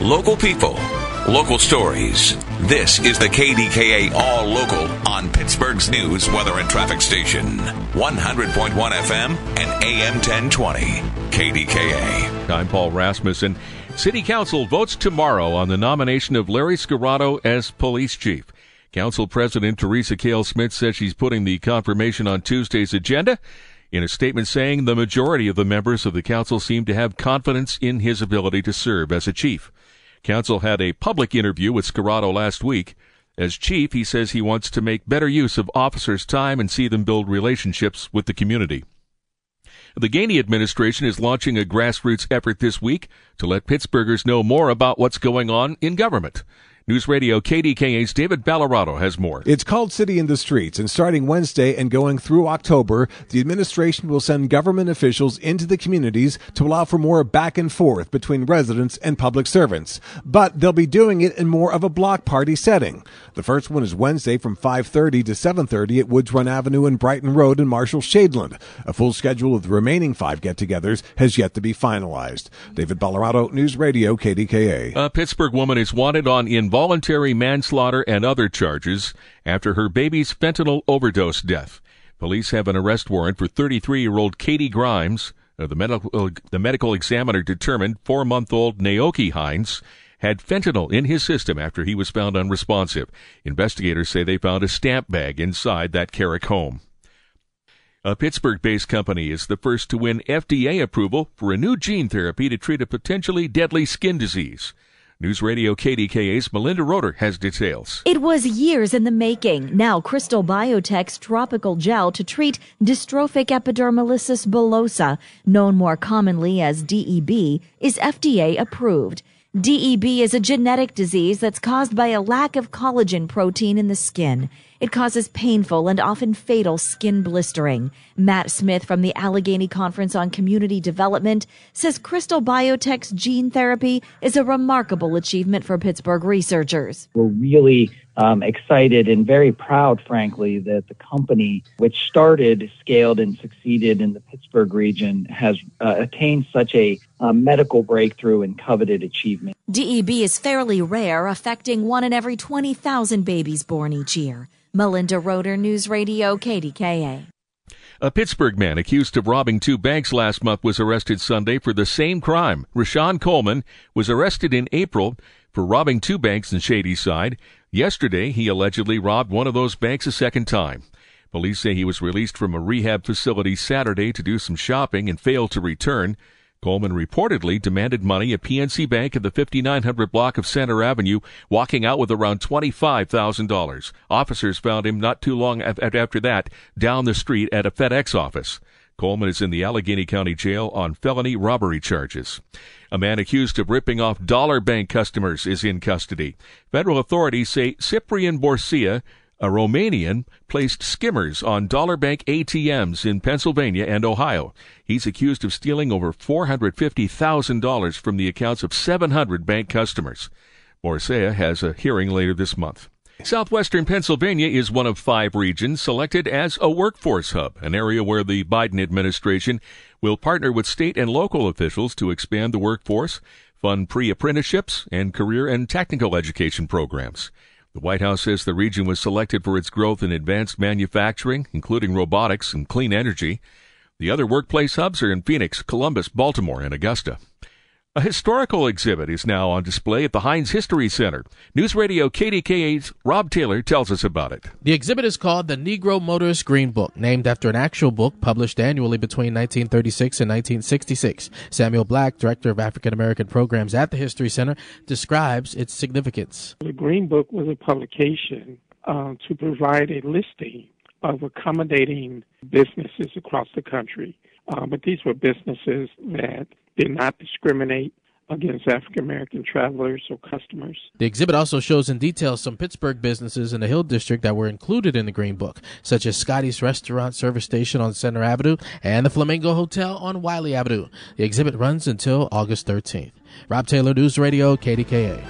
Local people, local stories. This is the KDKA All Local on Pittsburgh's news, weather, and traffic station. 100.1 FM and AM 1020. KDKA. I'm Paul Rasmussen. City Council votes tomorrow on the nomination of Larry Scirotto as police chief. Council President Theresa Kail-Smith says she's putting the confirmation on Tuesday's agenda. In a statement saying the majority of the members of the council seem to have confidence in his ability to serve as a chief. Council had a public interview with Scirotto last week. As chief, he says he wants to make better use of officers' time and see them build relationships with the community. The Gainey administration is launching a grassroots effort this week to let Pittsburghers know more about what's going on in government. News Radio KDKA's David Ballarato has more. It's called City in the Streets, and starting Wednesday and going through October, the administration will send government officials into the communities to allow for more back and forth between residents and public servants. But they'll be doing it in more of a block party setting. The first one is Wednesday from 5:30 to 7:30 at Woods Run Avenue and Brighton Road in Marshall Shadeland. A full schedule of the remaining five get-togethers has yet to be finalized. David Ballarato, News Radio KDKA. A Pittsburgh woman is wanted on involvement involuntary manslaughter and other charges after her baby's fentanyl overdose death. Police have an arrest warrant for 33 year old Katie Grimes. Uh, the, medical, uh, the medical examiner determined four month old Naoki Hines had fentanyl in his system after he was found unresponsive. Investigators say they found a stamp bag inside that Carrick home. A Pittsburgh based company is the first to win FDA approval for a new gene therapy to treat a potentially deadly skin disease. News Radio KDKA's Melinda Roeder has details. It was years in the making. Now, Krystal Biotech's tropical gel to treat dystrophic epidermolysis bullosa, known more commonly as DEB, is FDA approved. DEB is a genetic disease that's caused by a lack of collagen protein in the skin. It causes painful and often fatal skin blistering. Matt Smith from the Allegheny Conference on Community Development says Krystal Biotech's gene therapy is a remarkable achievement for Pittsburgh researchers. We're really um, excited and very proud, frankly, that the company, which started, scaled, and succeeded in the Pittsburgh region, has uh, attained such a uh, medical breakthrough and coveted achievement. DEB is fairly rare, affecting one in every 20,000 babies born each year. Melinda Roeder, News Radio, KDKA. A Pittsburgh man accused of robbing two banks last month was arrested Sunday for the same crime. Rashawn Coleman was arrested in April for robbing two banks in Shadyside. Yesterday, he allegedly robbed one of those banks a second time. Police say he was released from a rehab facility Saturday to do some shopping and failed to return. Coleman reportedly demanded money at PNC Bank at the 5900 block of Centre Avenue, walking out with around $25,000. Officers found him not too long after that down the street at a FedEx office. Coleman is in the Allegheny County Jail on felony robbery charges. A man accused of ripping off dollar bank customers is in custody. Federal authorities say Cyprian Borsia a Romanian placed skimmers on dollar bank ATMs in Pennsylvania and Ohio. He's accused of stealing over $450,000 from the accounts of 700 bank customers. Borsia has a hearing later this month. Southwestern Pennsylvania is one of five regions selected as a workforce hub, an area where the Biden administration will partner with state and local officials to expand the workforce, fund pre-apprenticeships, and career and technical education programs. The White House says the region was selected for its growth in advanced manufacturing, including robotics and clean energy. The other workplace hubs are in Phoenix, Columbus, Baltimore, and Augusta. A historical exhibit is now on display at the Heinz History Center. News Radio KDKA's Rob Taylor tells us about it. The exhibit is called the Negro Motorist Green Book, named after an actual book published annually between 1936 and 1966. Samuel Black, Director of African American Programs at the History Center, describes its significance. The Green Book was a publication uh, to provide a listing of accommodating businesses across the country. Uh, but these were businesses that did not discriminate against African American travelers or customers. The exhibit also shows in detail some Pittsburgh businesses in the Hill District that were included in the Green Book, such as Scotty's Restaurant Service Station on Centre Avenue and the Flamingo Hotel on Wiley Avenue. The exhibit runs until August 13th. Rob Taylor, News Radio, KDKA.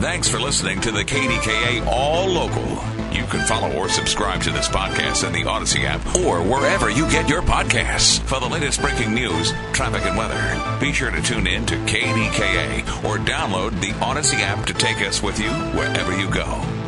Thanks for listening to the KDKA All Local. You can follow or subscribe to this podcast in the Audacy app or wherever you get your podcasts. For the latest breaking news, traffic, and weather, be sure to tune in to KDKA or download the Audacy app to take us with you wherever you go.